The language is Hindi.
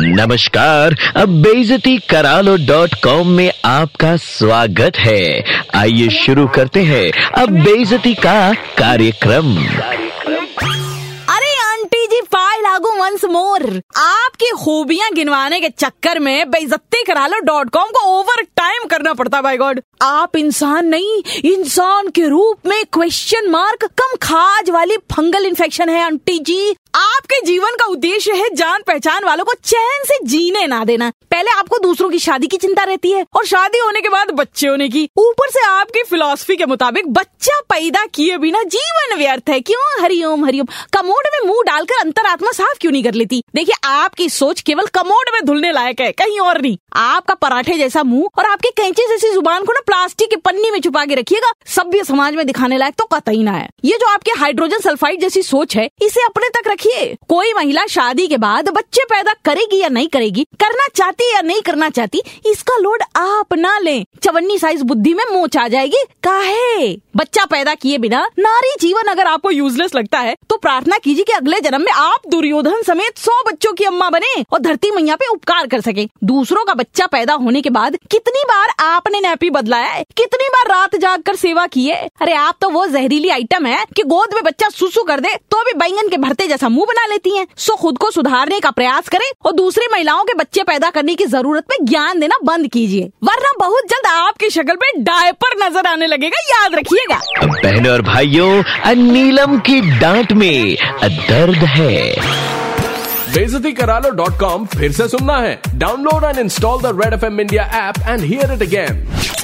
नमस्कार, अब बेजती करालो डॉट कॉम में आपका स्वागत है। आइए शुरू करते हैं अब बेजती का कार्यक्रम। अरे आंटी जी पाई लागू वंस मोर आपकी खूबियाँ गिनवाने के चक्कर में बेजती करालो डॉट कॉम को ओवर टाइम करना पड़ता बाय गॉड आप इंसान नहीं, इंसान के रूप में क्वेश्चन मार्क कम खाज वाली फंगल इन्फेक्शन है, आंटी जी। आपके जीवन का उद्देश्य है जान पहचान वालों को चैन से जीने ना देना। पहले आपको दूसरों की शादी की चिंता रहती है और शादी होने के बाद बच्चे होने की। ऊपर से आपकी फिलॉसफी के मुताबिक बच्चा पैदा किए बिना जीवन व्यर्थ है। क्यों? हरिओम हरिओम। कमोड में मुँह डालकर अंतरात्मा साफ़ क्यों नहीं कर लेती? देखिए, आपकी सोच केवल कमोड में धुलने लायक है, कहीं और नहीं। आपका पराठे जैसा मुँह और आपके कैंची जैसी ज़ुबान को ना प्लास्टिक की पन्नी में छुपा के रखिएगा, सभ्य समाज में दिखाने लायक तो कतई ना है। ये जो आपके हाइड्रोजन सल्फाइड जैसी सोच है, इसे अपने तक रखिए। कोई महिला शादी के बाद बच्चे पैदा करेगी या नहीं करेगी, करना चाहती या नहीं करना चाहती, इसका लोड आप ना लें। चवन्नी साइज़ बुद्धि में मोच आ जाएगी। काहे? बच्चा पैदा किए बिना नारी जीवन अगर आपको यूजलेस लगता है तो प्रार्थना कीजिए कि अगले जन्म में आप दुर्योधन समेत सौ बच्चों की अम्मा बने और धरती मैया पे उपकार कर सके। दूसरों का बच्चा पैदा होने के बाद कितनी बार आपने नैपी बदलाया है? कितनी बार रात जाग कर सेवा की है? अरे, आप तो वो जहरीली आइटम है कि गोद में बच्चा सुसु कर दे तो भी बैंगन के भरते जैसा मुँह बना लेती हैं। सो खुद को सुधारने का प्रयास करें और दूसरी महिलाओं के बच्चे पैदा करने की ज़रूरत पे ज्ञान देना बंद कीजिए। वरना बहुत जल्द आपकी शक्ल पे डायपर नज़र आने लगेगा। याद रखिएगा। बहनों और भाइयों नीलम की डांट में दर्द है। बेजती करा लो डॉट कॉम फिर से सुनना है। Download and install the Red F M India app and hear it again.